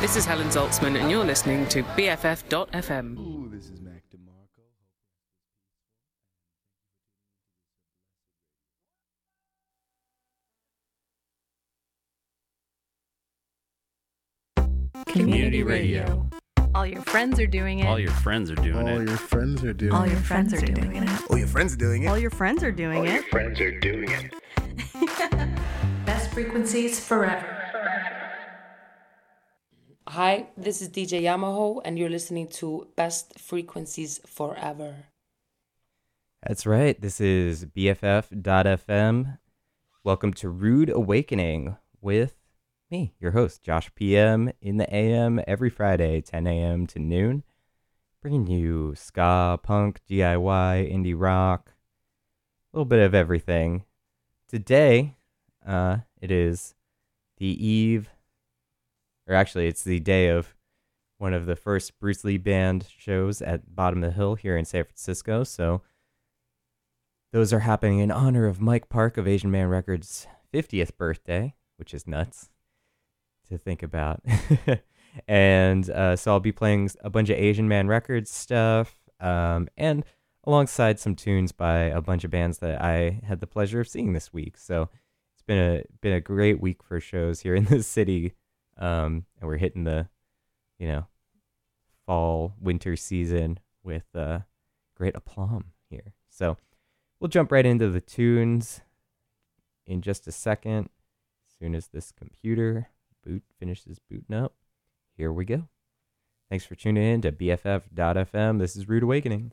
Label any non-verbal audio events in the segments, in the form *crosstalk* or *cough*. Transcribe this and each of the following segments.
This is Helen Zaltzman, and you're listening to BFF.fm. Ooh, this is Mac DeMarco. Community radio. All your friends are doing it. All your friends are doing it. All it. your friends are doing it. All it. your friends are doing it. Oh, your friends are doing it. All your friends are doing it. All your friends are doing it. *laughs* Best frequencies forever. Hi, this is DJ Yamaho, and you're listening to Best Frequencies Forever. That's right. This is BFF.FM. Welcome to Rude Awakening with me, your host, Josh PM, in the AM every Friday, 10 a.m. to noon. Bringing you ska, punk, DIY, indie rock, a little bit of everything. Today, uh, it is the eve, or actually, it's the day of one of the first Bruce Lee Band shows at Bottom of the Hill here in San Francisco. So, those are happening in honor of Mike Park of Asian Man Records' 50th birthday, which is nuts to think about. *laughs* and uh, so I'll be playing a bunch of Asian Man Records stuff, um, and alongside some tunes by a bunch of bands that I had the pleasure of seeing this week. So it's been a been a great week for shows here in the *laughs* city, um, and we're hitting the, you know, fall winter season with uh, great aplomb here. So we'll jump right into the tunes in just a second. As soon as this computer boot finishes booting up, here we go. Thanks for tuning in to BFF.fm. This is Rude Awakening.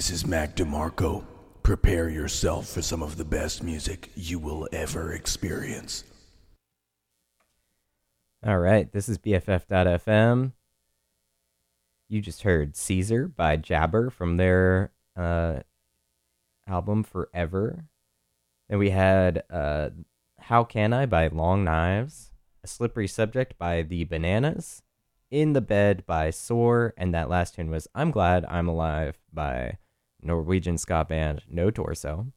This is Mac DeMarco. Prepare yourself for some of the best music you will ever experience. All right, this is BFF.FM. You just heard Caesar by Jabber from their uh, album Forever. Then we had uh, How Can I by Long Knives, A Slippery Subject by The Bananas, In the Bed by Soar, and that last tune was I'm Glad I'm Alive by Norwegian ska band No Torso.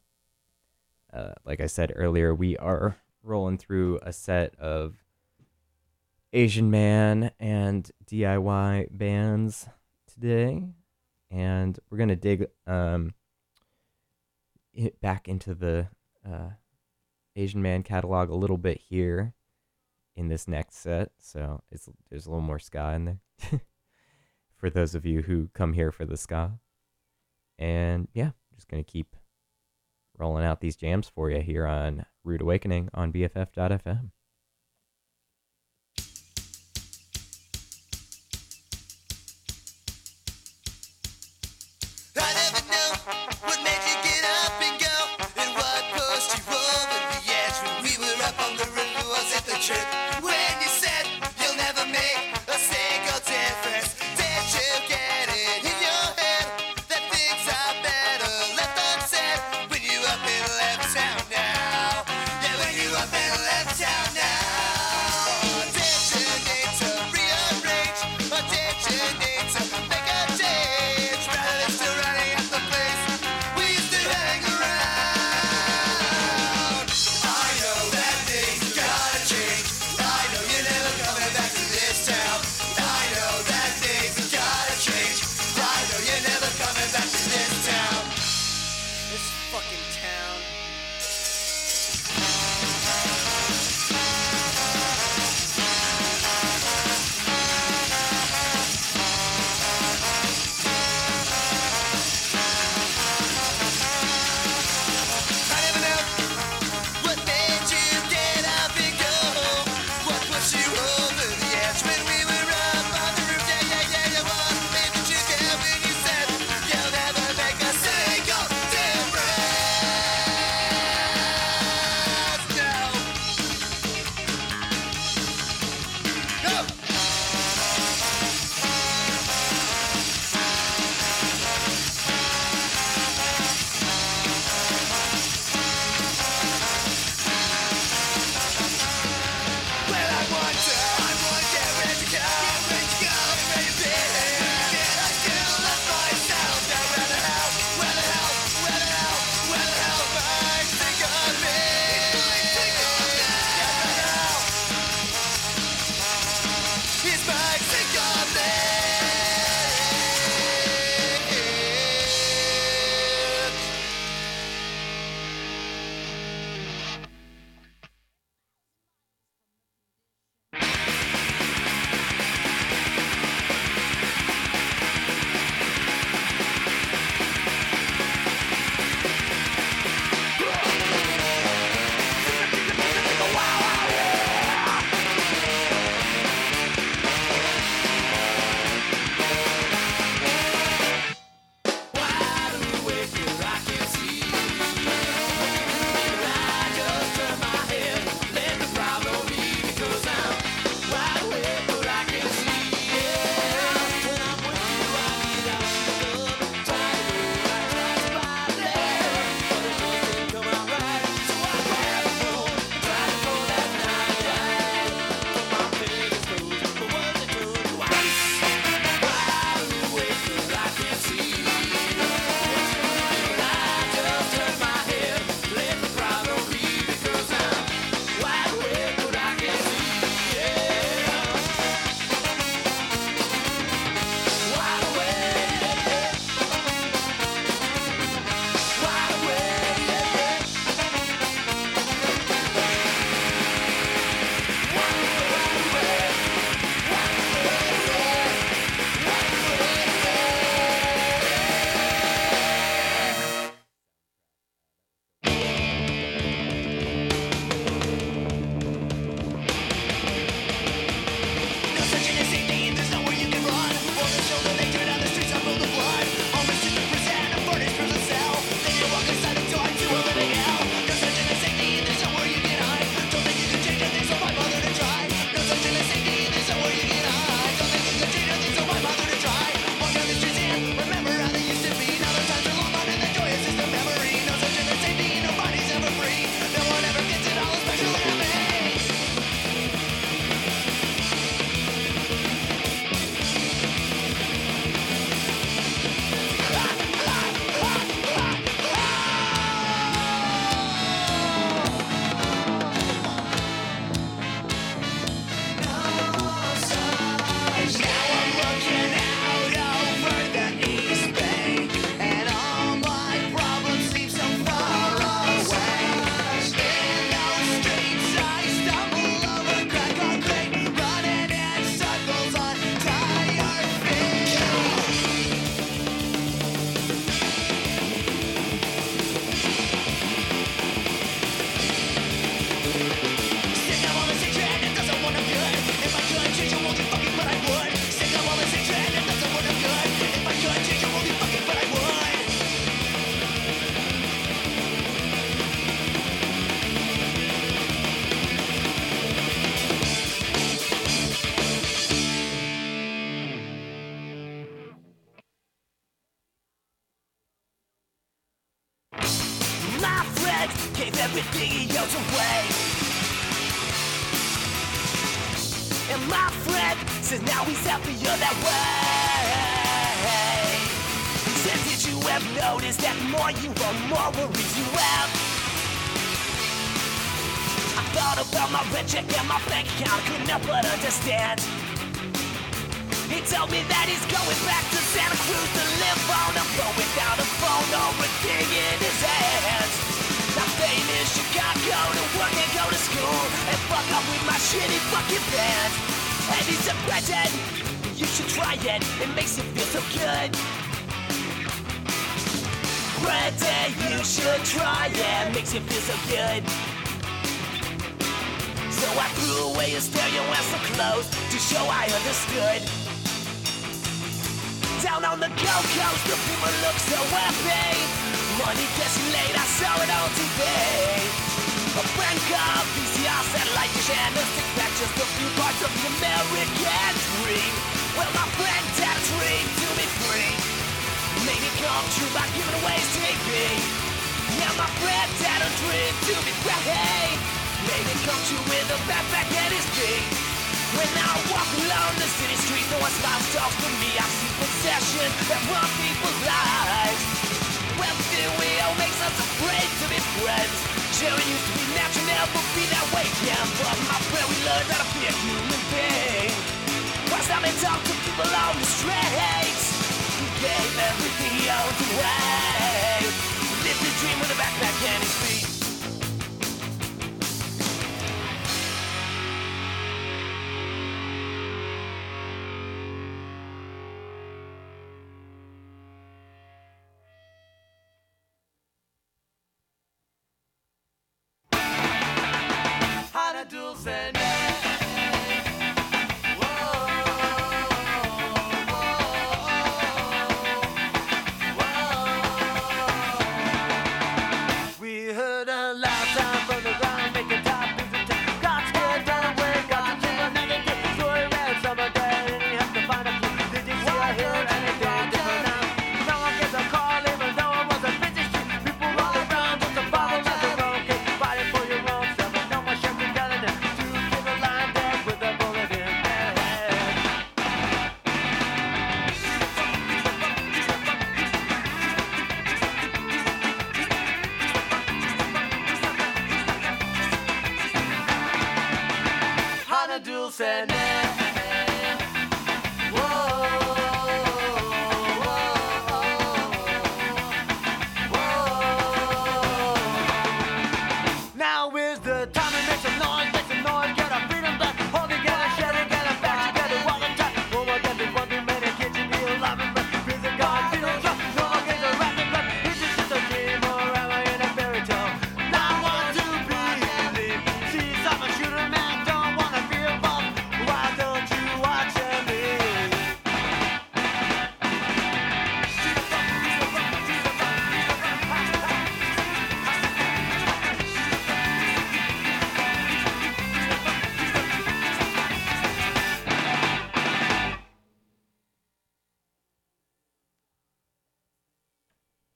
Uh, like I said earlier, we are rolling through a set of Asian Man and DIY bands today, and we're gonna dig um back into the uh, Asian Man catalog a little bit here in this next set. So it's there's a little more ska in there *laughs* for those of you who come here for the ska. And yeah, just gonna keep rolling out these jams for you here on Rude Awakening on BFF.fm. you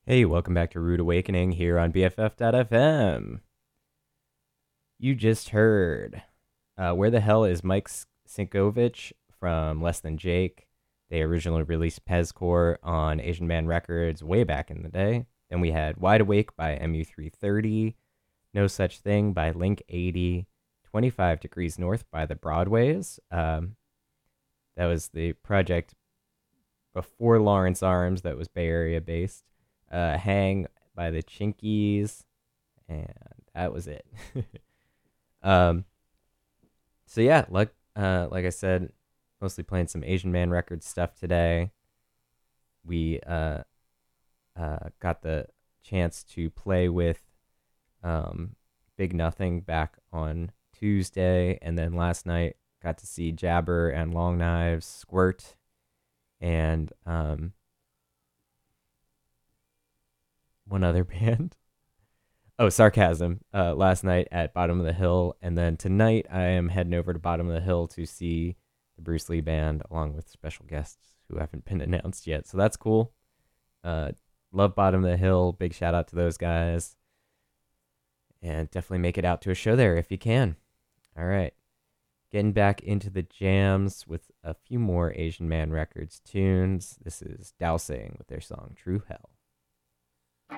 Hey, welcome back to Rude Awakening here on BFF.fm. You just heard uh, Where the Hell is Mike Sinkovich from Less Than Jake? They originally released Pezcore on Asian Man Records way back in the day. Then we had Wide Awake by MU330, No Such Thing by Link 80, 25 Degrees North by the Broadways. Um, that was the project before Lawrence Arms that was Bay Area based uh, Hang by the Chinkees, and that was it. *laughs* um, so yeah, like uh, like I said, mostly playing some Asian Man Records stuff today. We uh, uh, got the chance to play with um, Big Nothing back on Tuesday, and then last night got to see Jabber and Long Knives Squirt, and um, one other *laughs* band. Oh, Sarcasm. Uh, last night at Bottom of the Hill, and then tonight I am heading over to Bottom of the Hill to see the Bruce Lee band along with special guests who haven't been *laughs* announced yet. So that's cool. Uh, love Bottom of the Hill. Big shout out to those guys. and definitely make it out to a show there if you can. All right. Getting back into the jams with a few more Asian Man Records tunes. This is Dowsing with their song True Hell. So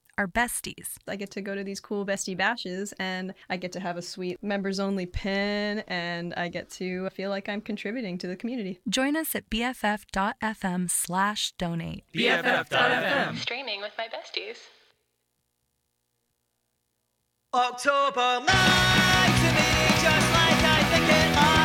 are besties. I get to go to these cool bestie bashes and I get to have a sweet members only pin and I get to feel like I'm contributing to the community. Join us at bff.fm slash donate. BFF.fm. Streaming with my besties. October night to me just like I think it.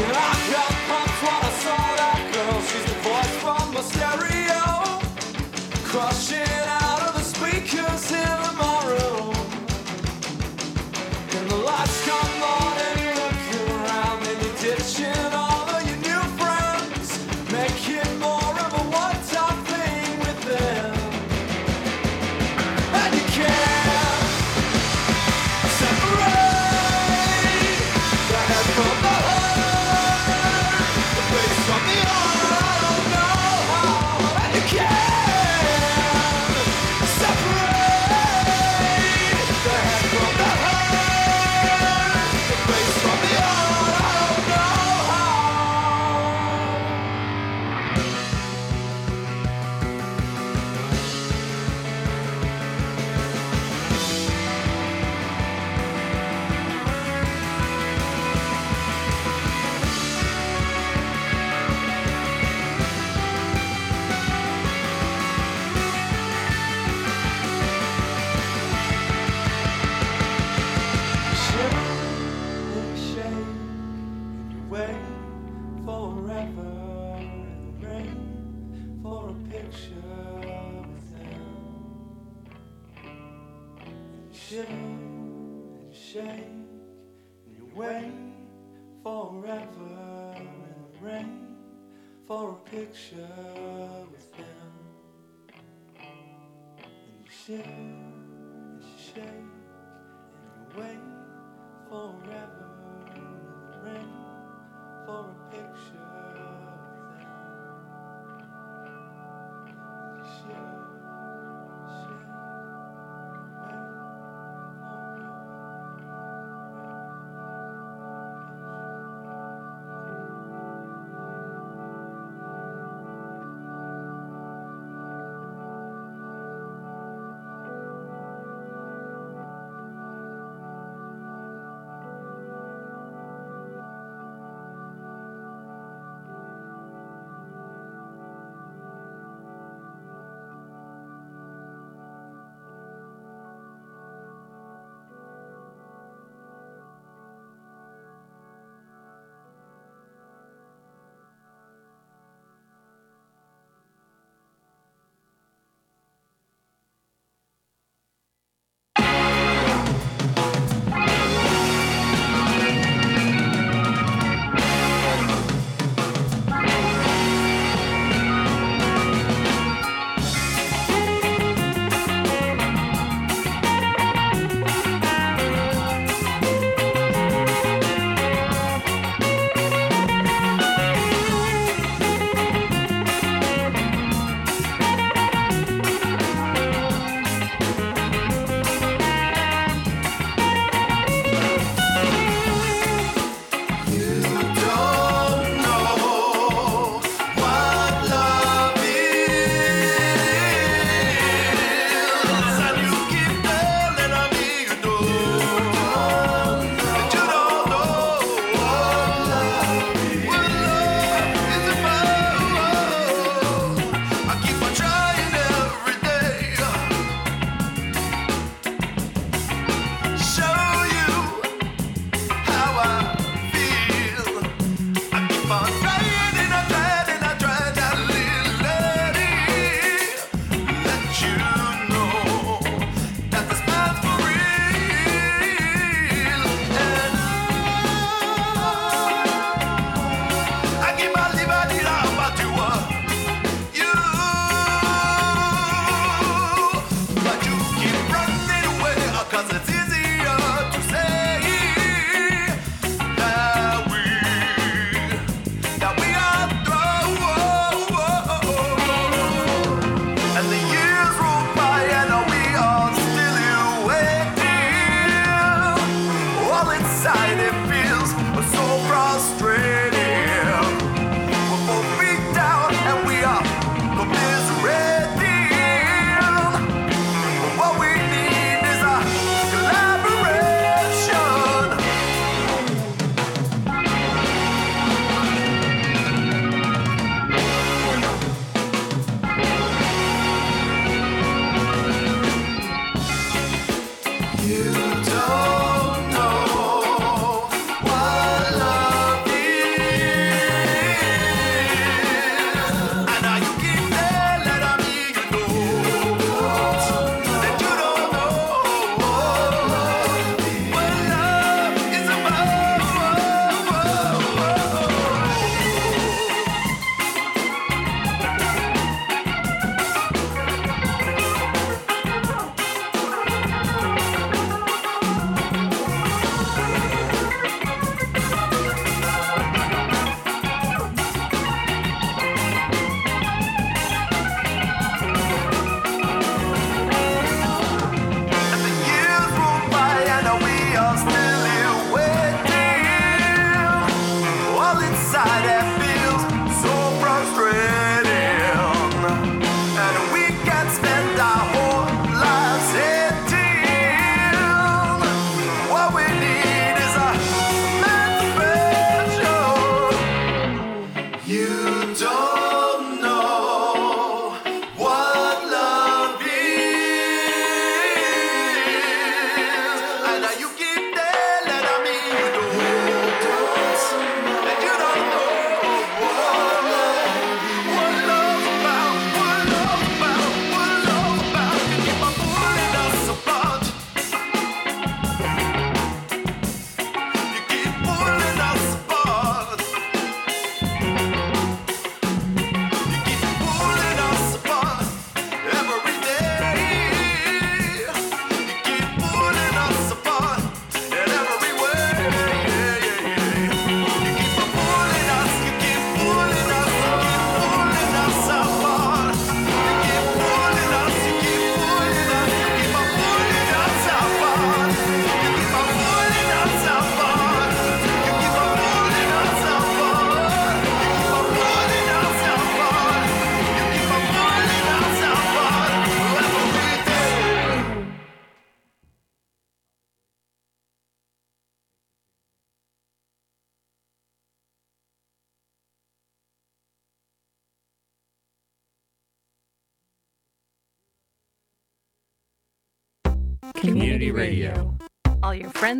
And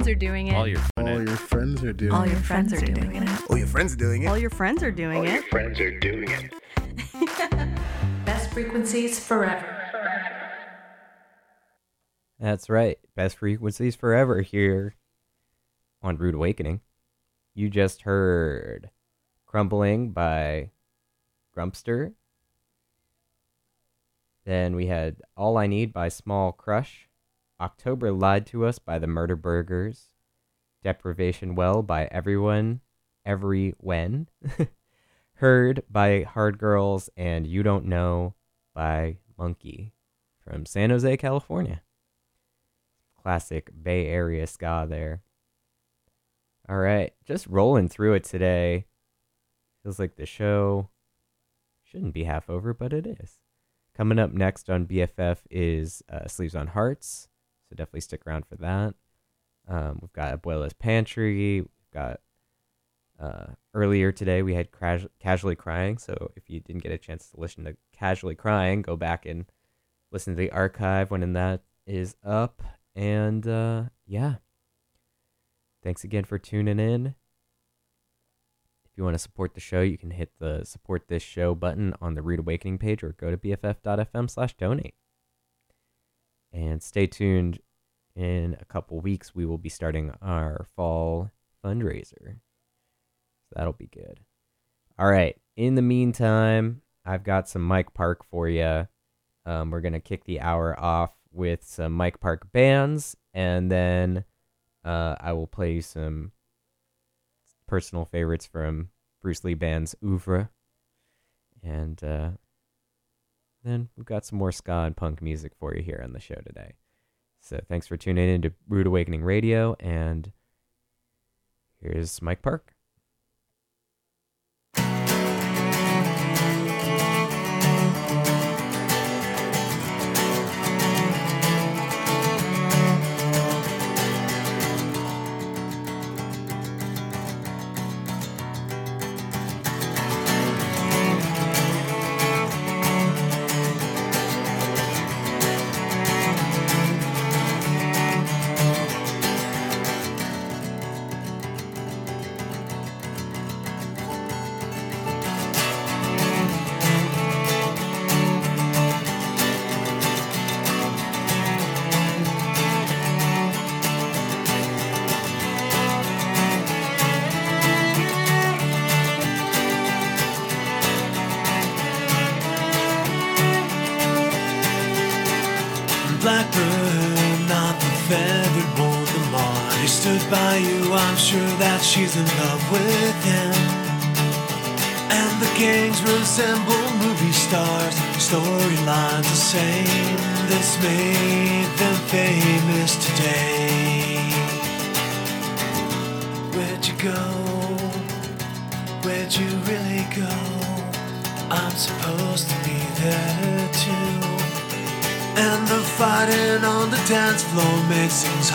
friends are doing it. All your All your friends are doing it. All your friends are doing it. All your friends are doing it. All your friends are doing it. friends are doing it. *laughs* Best frequencies forever. That's right. Best frequencies forever here on Rude Awakening. You just heard Crumbling by Grumpster. Then we had All I Need by Small Crush. October Lied to Us by the Murderburgers. Deprivation Well by Everyone, Everywhen. *laughs* Herd by Hard Girls and You Don't Know by Monkey from San Jose, California. Classic Bay Area ska there. All right, just rolling through it today. Feels like the show shouldn't be half over, but it is. Coming up next on BFF is uh, Sleeves on Hearts, so definitely stick around for that. Um, we've got Abuela's Pantry. We've got uh, earlier today we had Cras- Casually Crying, so if you didn't get a chance to listen to Casually Crying, go back and listen to the archive when that is up. And uh, yeah, thanks again for tuning in. If you want to support the show, you can hit the support this show button on the Rude Awakening page or go to bff.fm slash donate. And stay tuned. In a couple weeks, we will be starting our fall fundraiser. So that'll be good. All right. In the meantime, I've got some Mike Park for you. Um, we're going to kick the hour off with some Mike Park bands, and then uh, I will play you some personal favorites from Bruce Lee band's Oeuvre. And uh, then we've got some more ska and punk music for you here on the show today. So thanks for tuning in to Rude Awakening Radio, and here's Mike Park.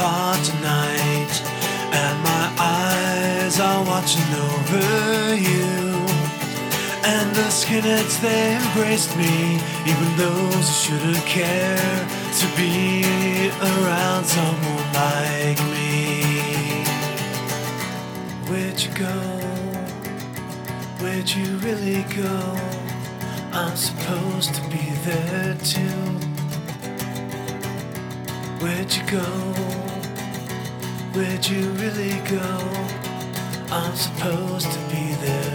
Hard tonight. And my eyes are watching over you. And the skinheads, they embraced me, even those who shouldn't care to be around someone like me. Where'd you go? Where'd you really go? I'm supposed to be there too. Where'd you go? Where'd you really go? I'm supposed to be there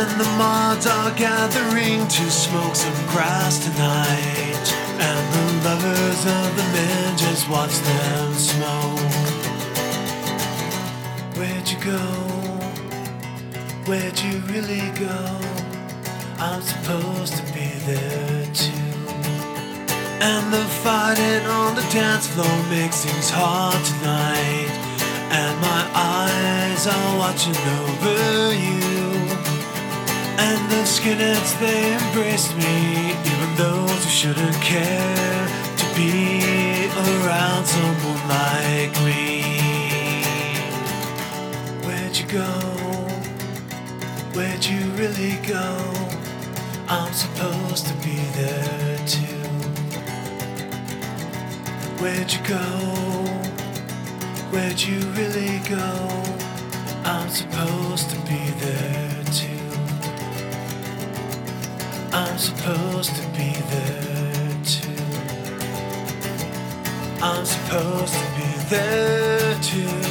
and the mods are gathering to smoke some grass tonight. And the lovers of the men just watch them smoke. Where'd you go? Where'd you really go? I'm supposed to be there too. And the fighting on the dance floor makes things hard tonight. And my eyes are watching over you. And the skinheads, they embraced me, even those who shouldn't care to be around someone like me. Where'd you go? Where'd you really go? I'm supposed to be there too. Where'd you go? Where'd you really go? I'm supposed to be there. I'm supposed to be there too. I'm supposed to be there too.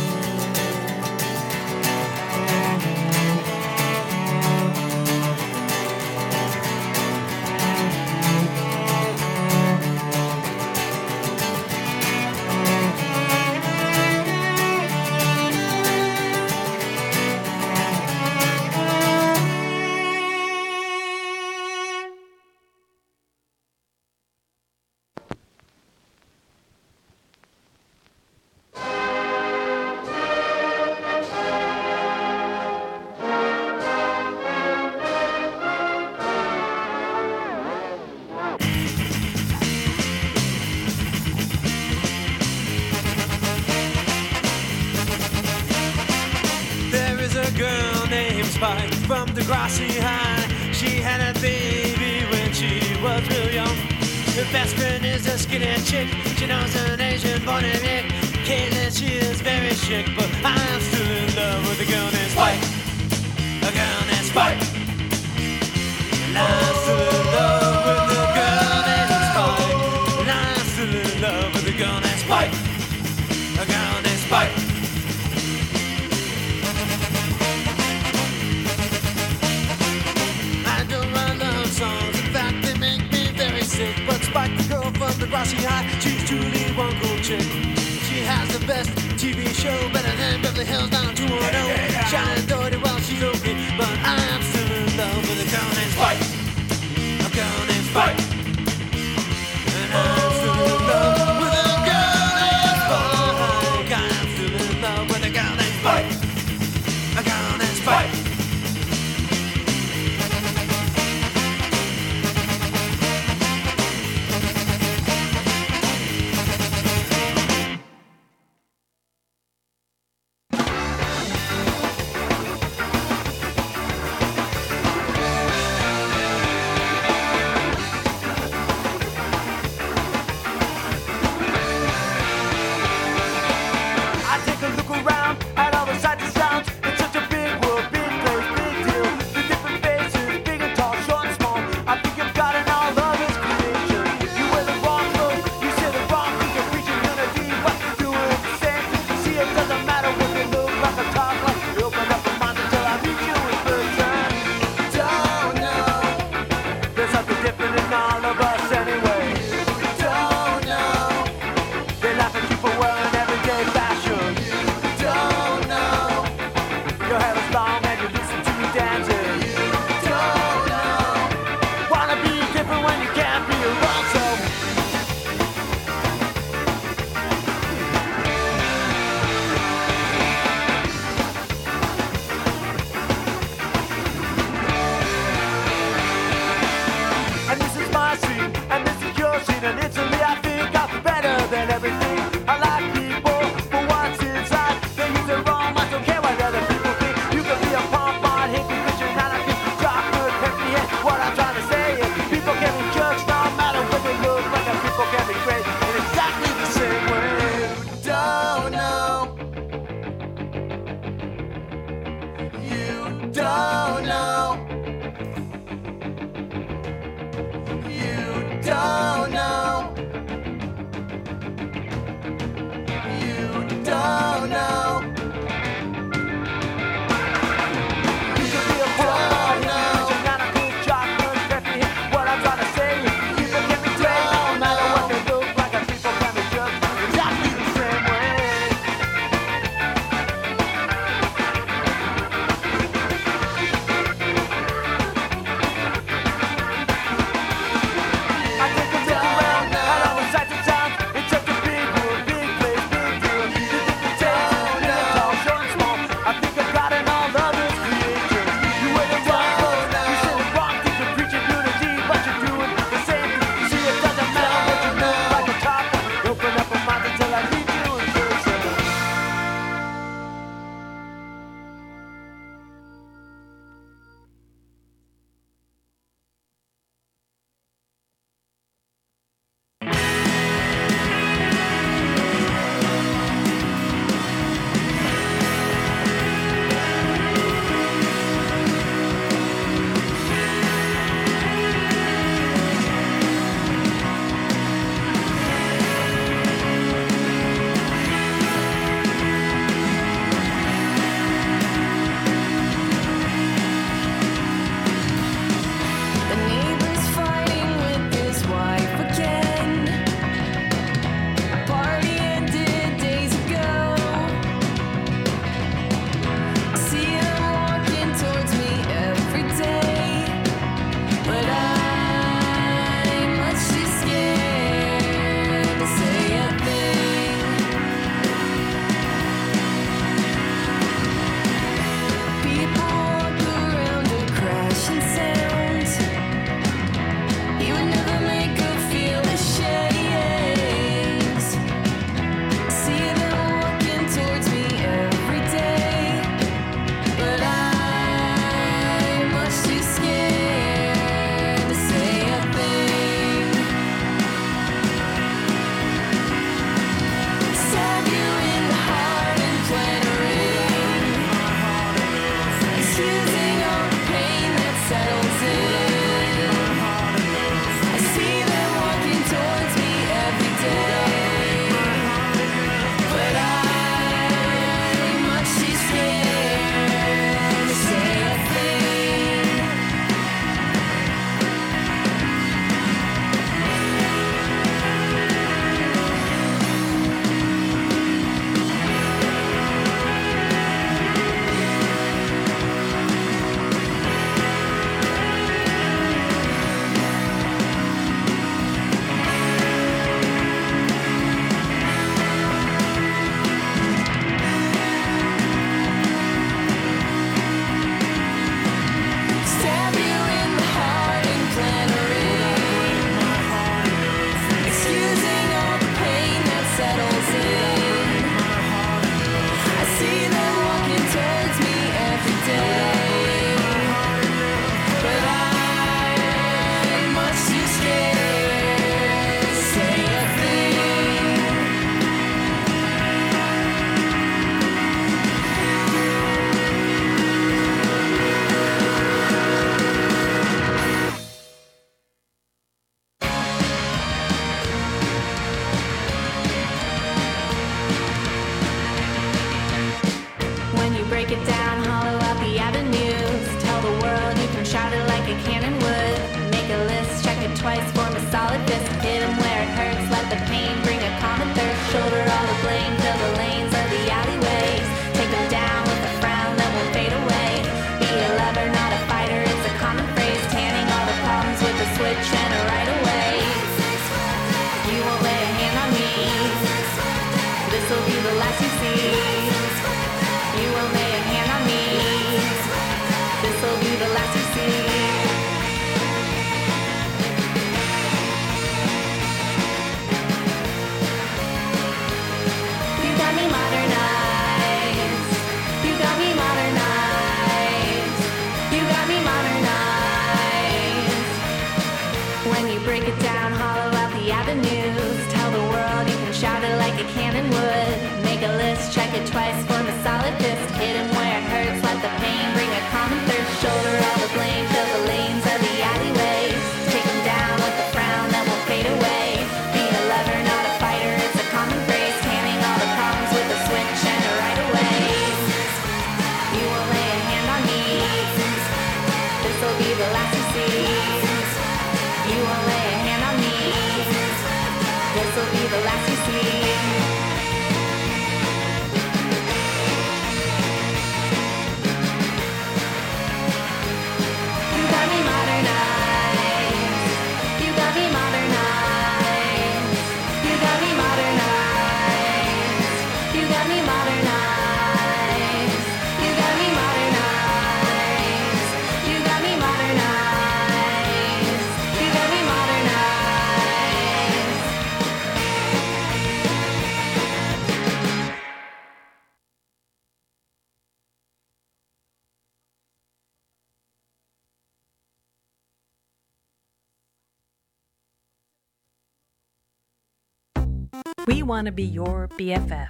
We want to be your BFF.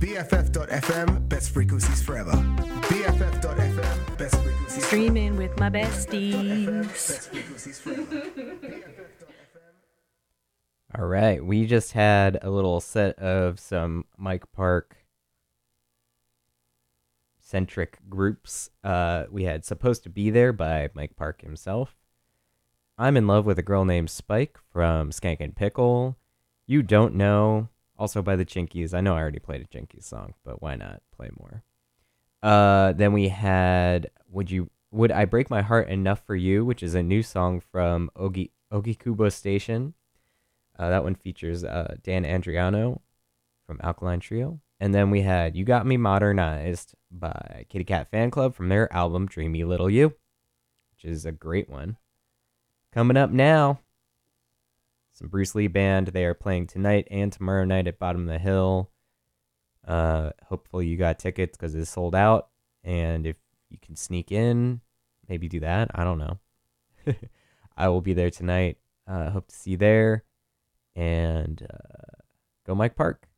BFF.FM, best frequencies forever. BFF.FM, best frequencies Streaming with my Best besties. frequencies forever. *laughs* All right, we just had a little set of some Mike Park centric groups. Uh, we had "Supposed to Be There" by Mike Park himself. "I'm in Love with a Girl Named Spike" from Skankin' Pickle. "You Don't Know" also by the Chinkees. I know I already played a Chinkees song, but why not play more? Uh, then we had "Would You Would I Break My Heart Enough for You," which is a new song from Ogi Ogikubo Station. Uh, that one features uh, Dan Andriano from Alkaline Trio. And then we had You Got Me Modernized by Kitty Cat Fan Club from their album Dreamy Little You, which is a great one. Coming up now, some Bruce Lee Band. They are playing tonight and tomorrow night at Bottom of the Hill. Uh, hopefully, you got tickets because it's sold out. And if you can sneak in, maybe do that. I don't know. *laughs* I will be there tonight. Uh, hope to see you there. And uh, go, Mike Park.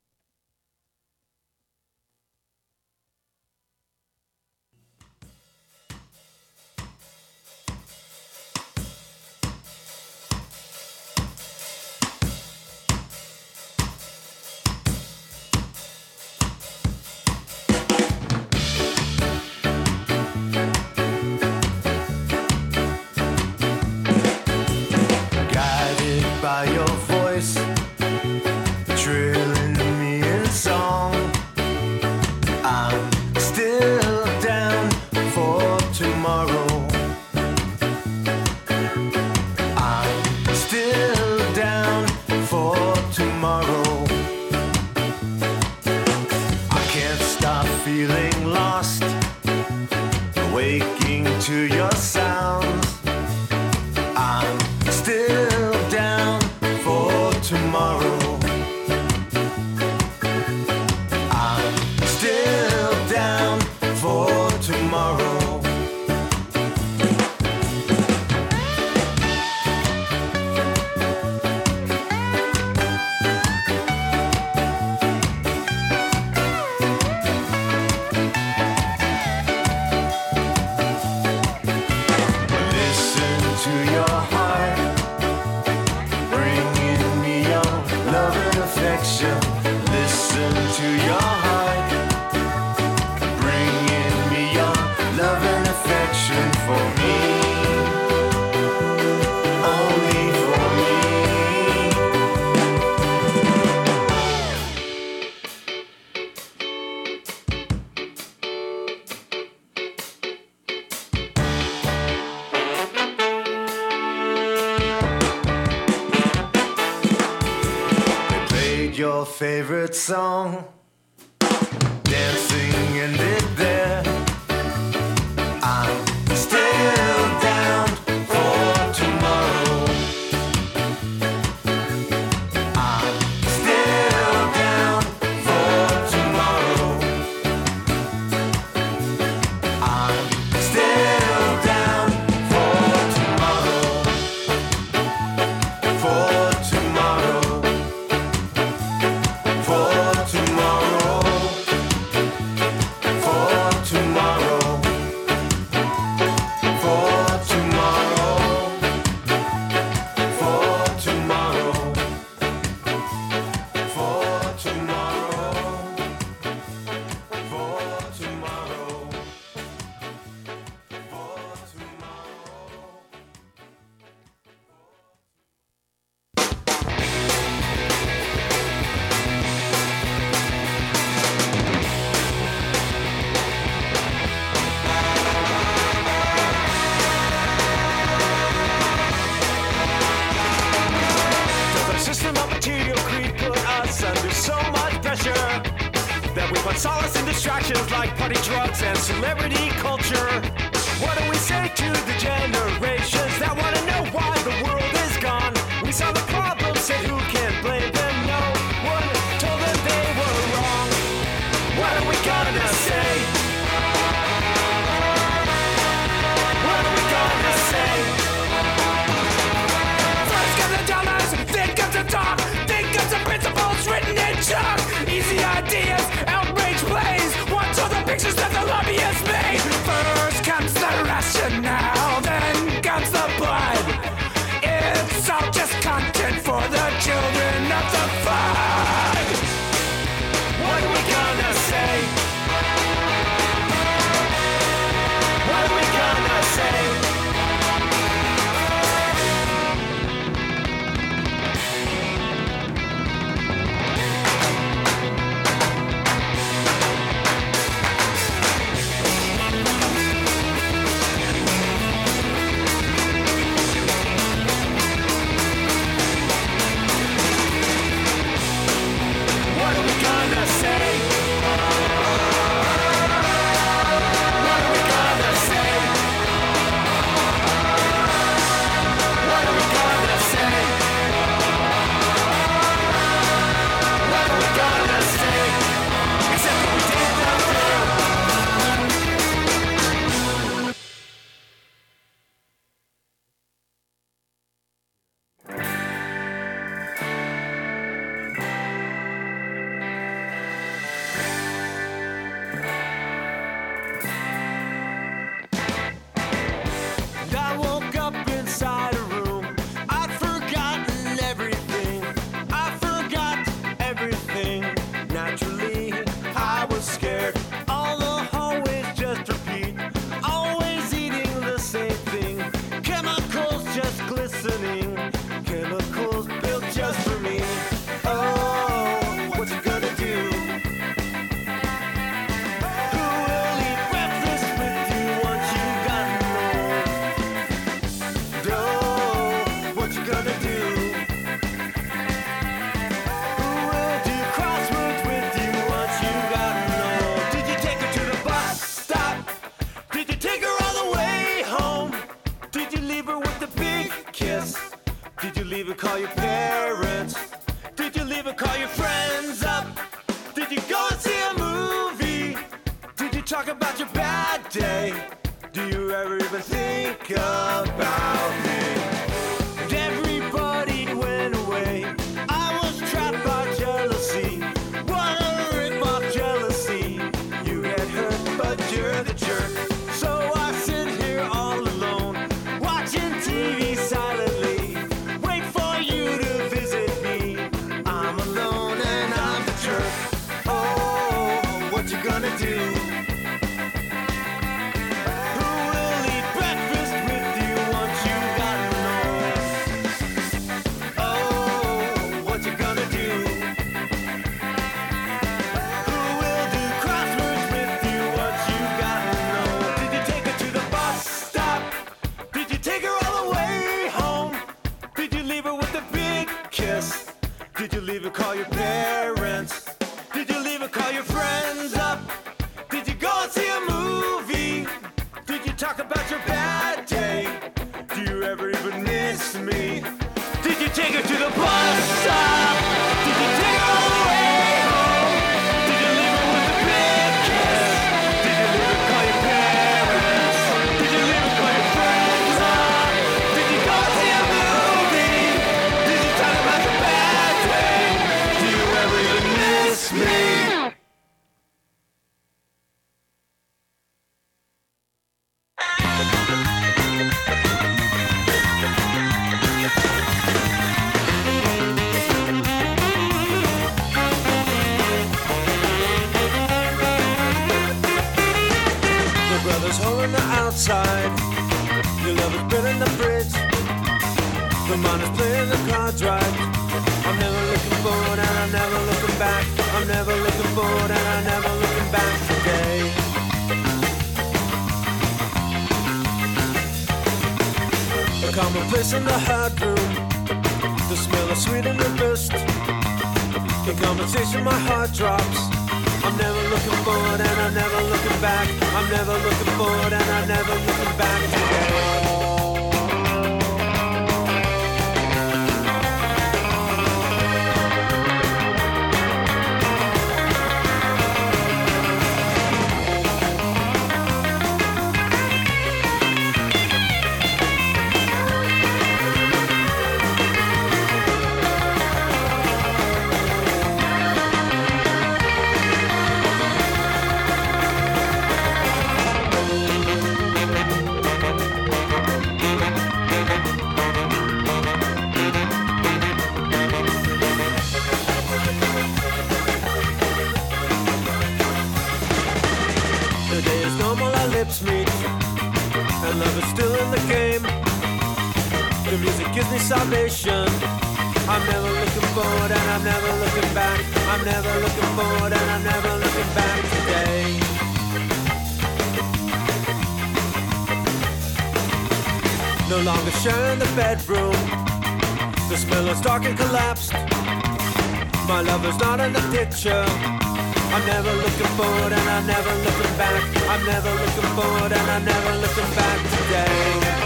forward and I'm never looking back. I'm never looking forward and I'm never looking back today.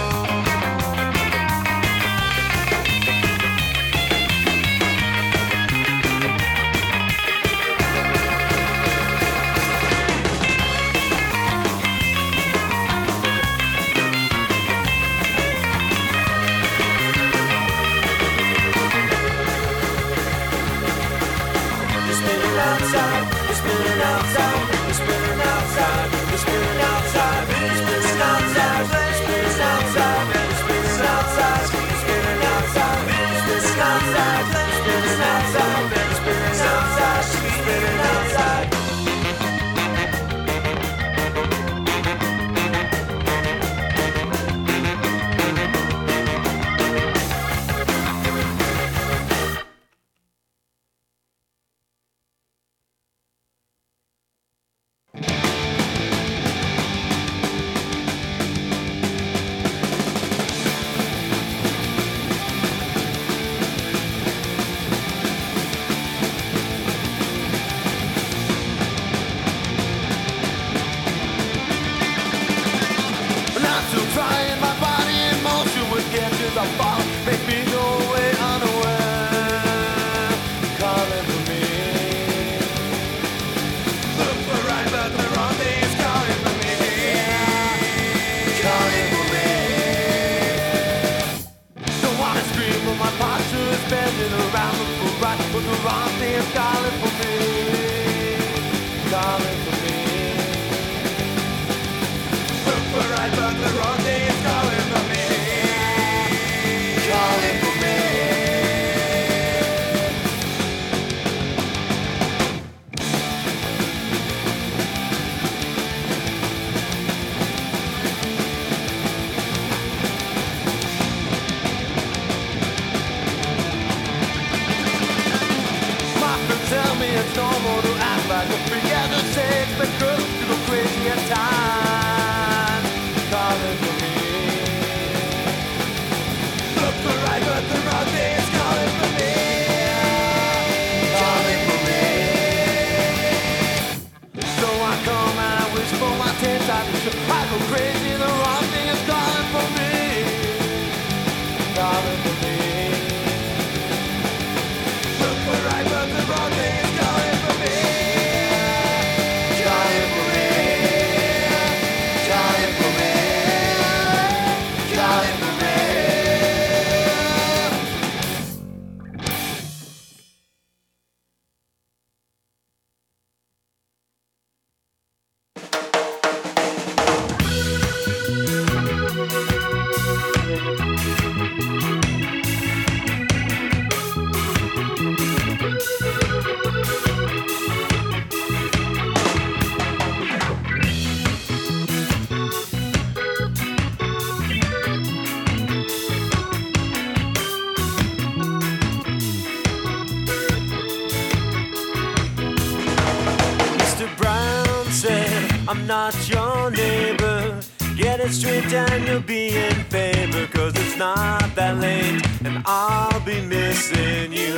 It straight and you'll be in favor. Cause it's not that late and I'll be missing you.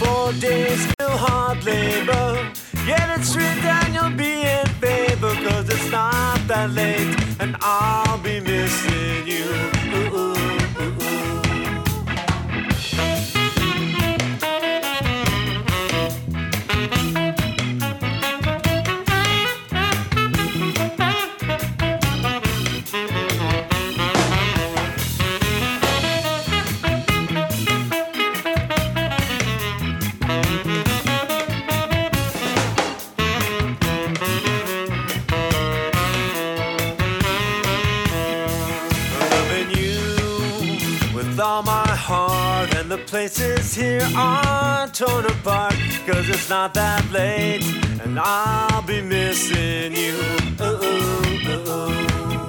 Four days, still hard labor. Get it straight and you'll be in favor. Cause it's not that late and I'll it's not that late and I'll be missing you. Ooh, ooh, ooh,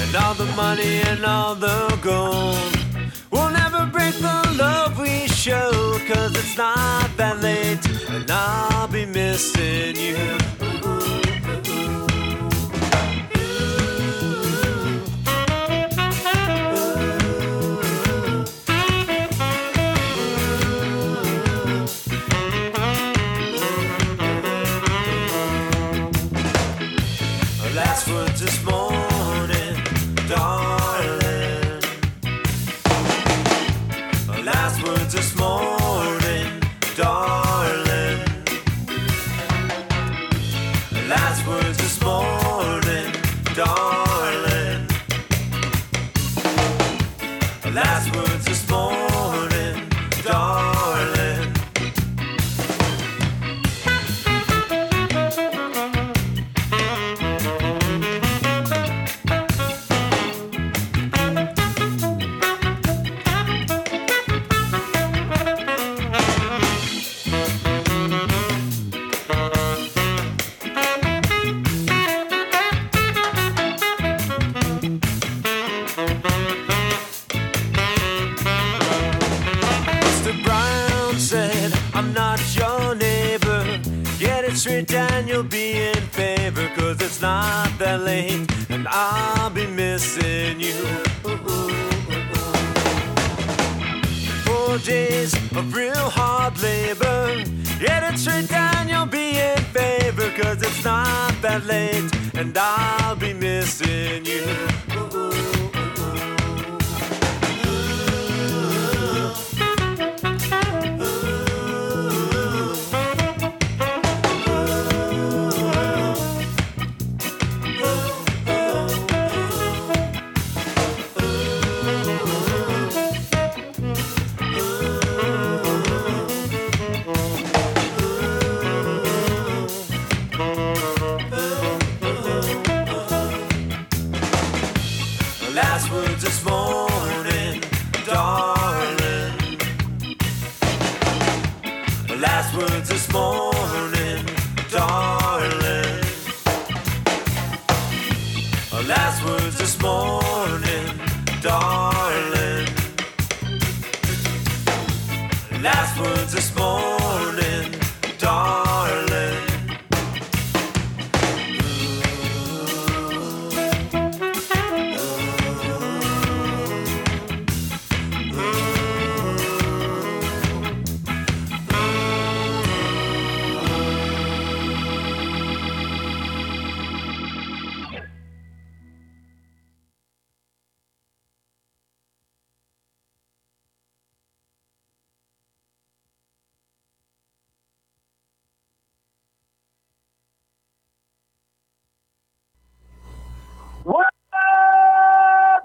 and all the money and all the gold will never break the love we show cause it's not that late and I'll be missing you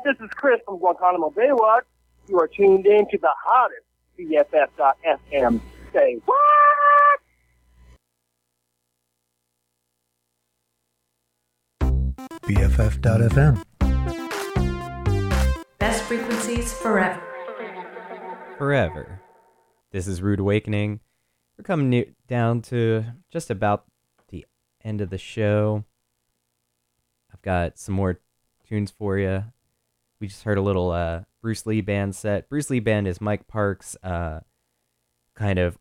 This is Chris from Guantanamo Bay Watch. You are tuned in to the hottest BFF.FM. Say what? BFF.FM. Best frequencies forever. forever. This is Rude Awakening. We're coming near, down to just about the end of the show. I've got some more tunes for you. We just heard a little uh, Bruce Lee band set. Bruce Lee band is Mike Park's uh, kind of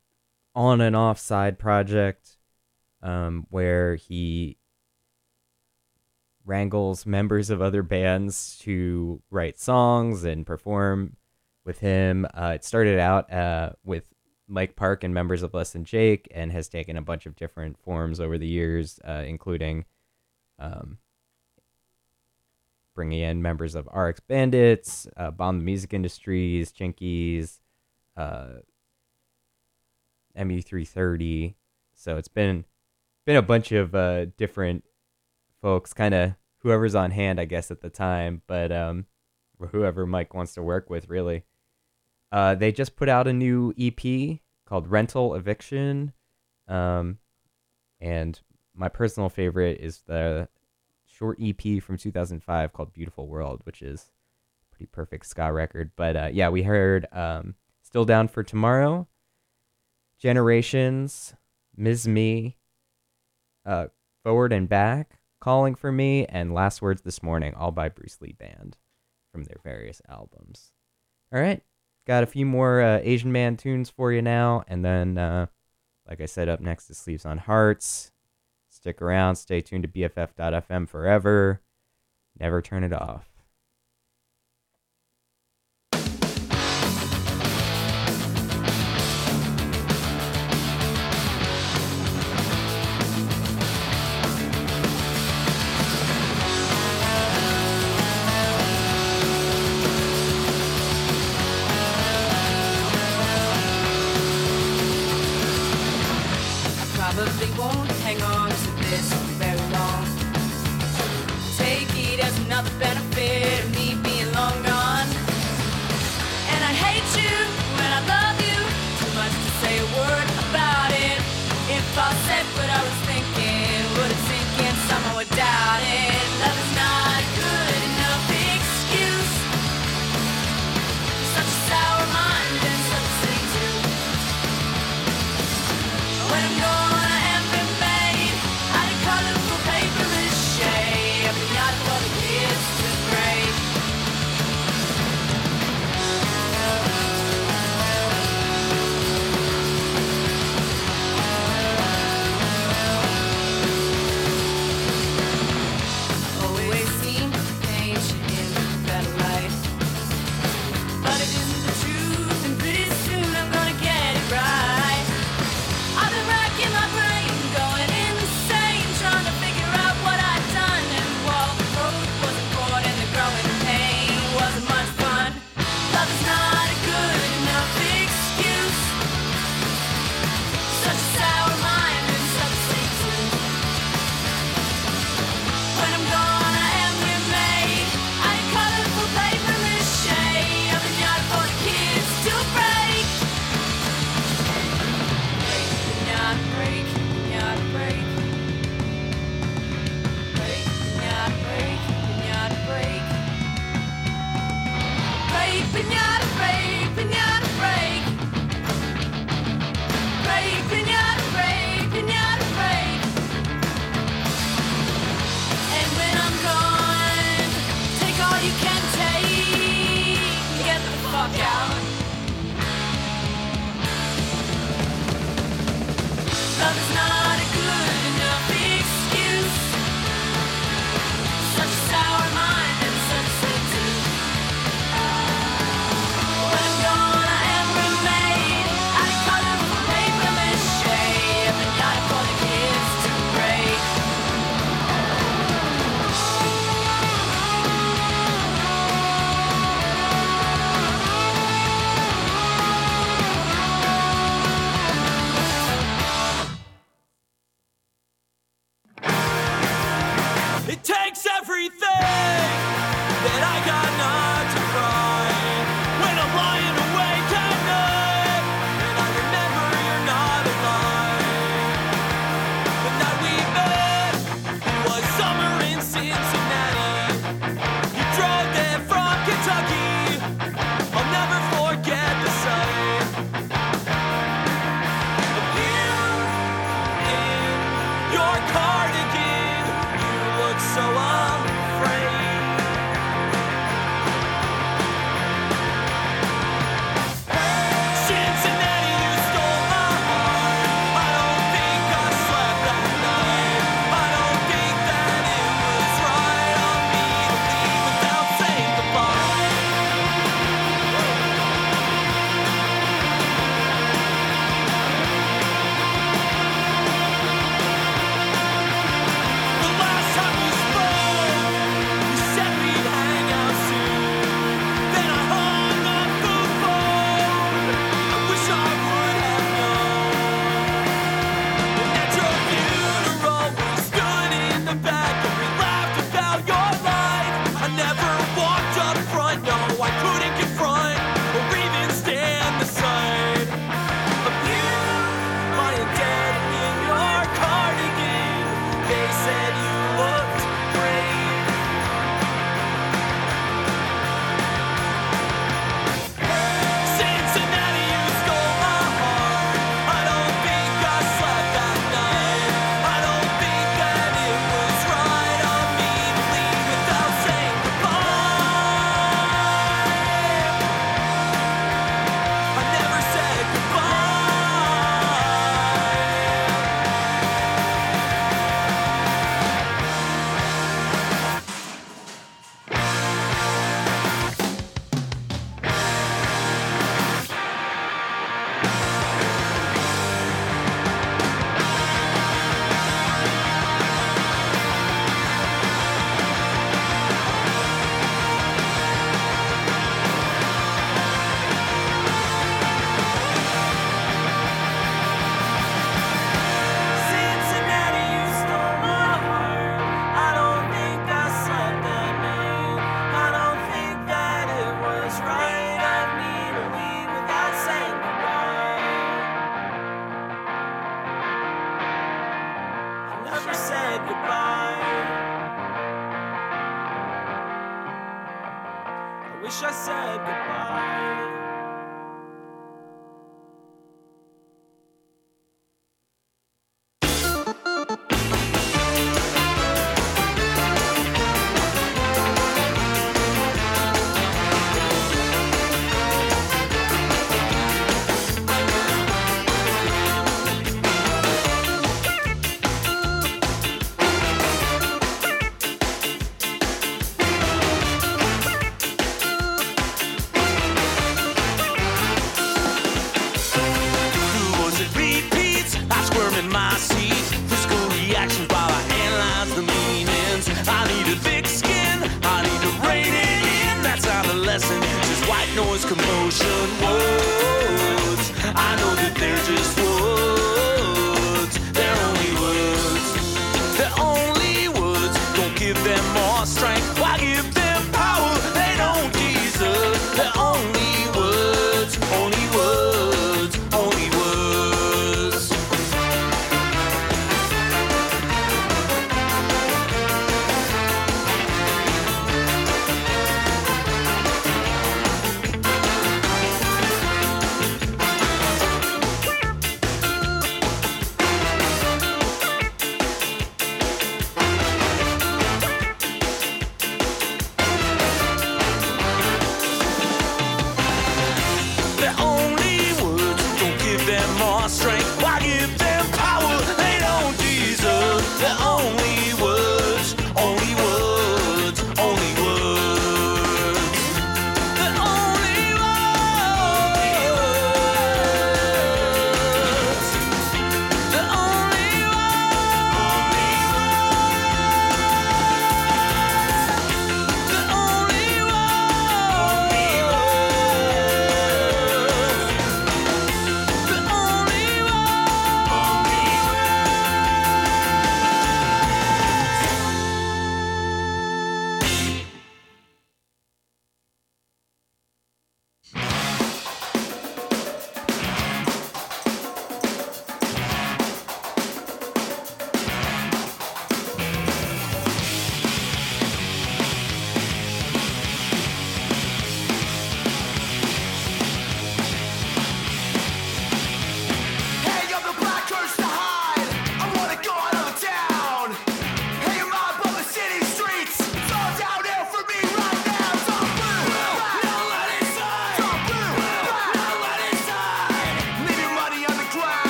on and off side project. um, where he wrangles members of other bands to write songs and perform with him. Uh, it started out uh, with Mike Park and members of Less Than Jake, and has taken a bunch of different forms over the years, uh, including um, bringing in members of RX Bandits, uh, Bomb the Music Industries, Chinkees, uh, MU330. So it's been been a bunch of uh, different folks, kind of whoever's on hand, I guess, at the time, but um, whoever Mike wants to work with, really. Uh, they just put out a new EP called Rental Eviction, um, and my personal favorite is the short EP from 2005 called Beautiful World, which is pretty perfect ska record. But uh, yeah, we heard um, Still Down for Tomorrow, Generations, Ms. Me, uh, Forward and Back, Calling for Me, and Last Words This Morning, all by Bruce Lee Band from their various albums. All right, got a few more uh, Asian Man tunes for you now, and then, uh, like I said, up next is Sleeves on Hearts. Stick around, stay tuned to BFF.FM forever. Never turn it off.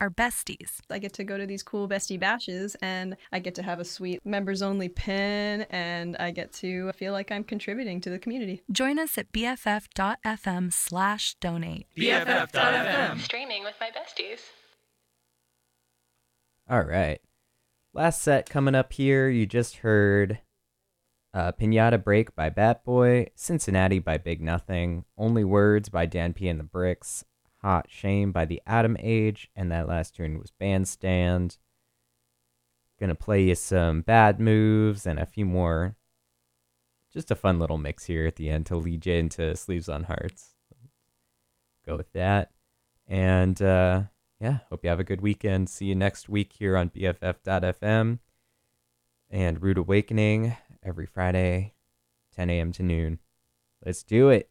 Our besties. I get to go to these cool bestie bashes and I get to have a sweet members only pin and I get to feel like I'm contributing to the community. Join us at bff.fm slash donate. BFF.FM. Streaming with my besties. All right. Last set coming up here. You just heard uh, Pinata Break by Bat Boy, Cincinnati by Big Nothing, Only Words by Dan P and the Bricks, Hot Shame by the Atom Age, and that last tune was Bandstand. Gonna play you some bad moves and a few more. Just a fun little mix here at the end to lead you into Sleeves on Hearts. Go with that. And uh, yeah, hope you have a good weekend. See you next week here on BFF.FM and Rude Awakening every Friday, 10 a.m. to noon. Let's do it.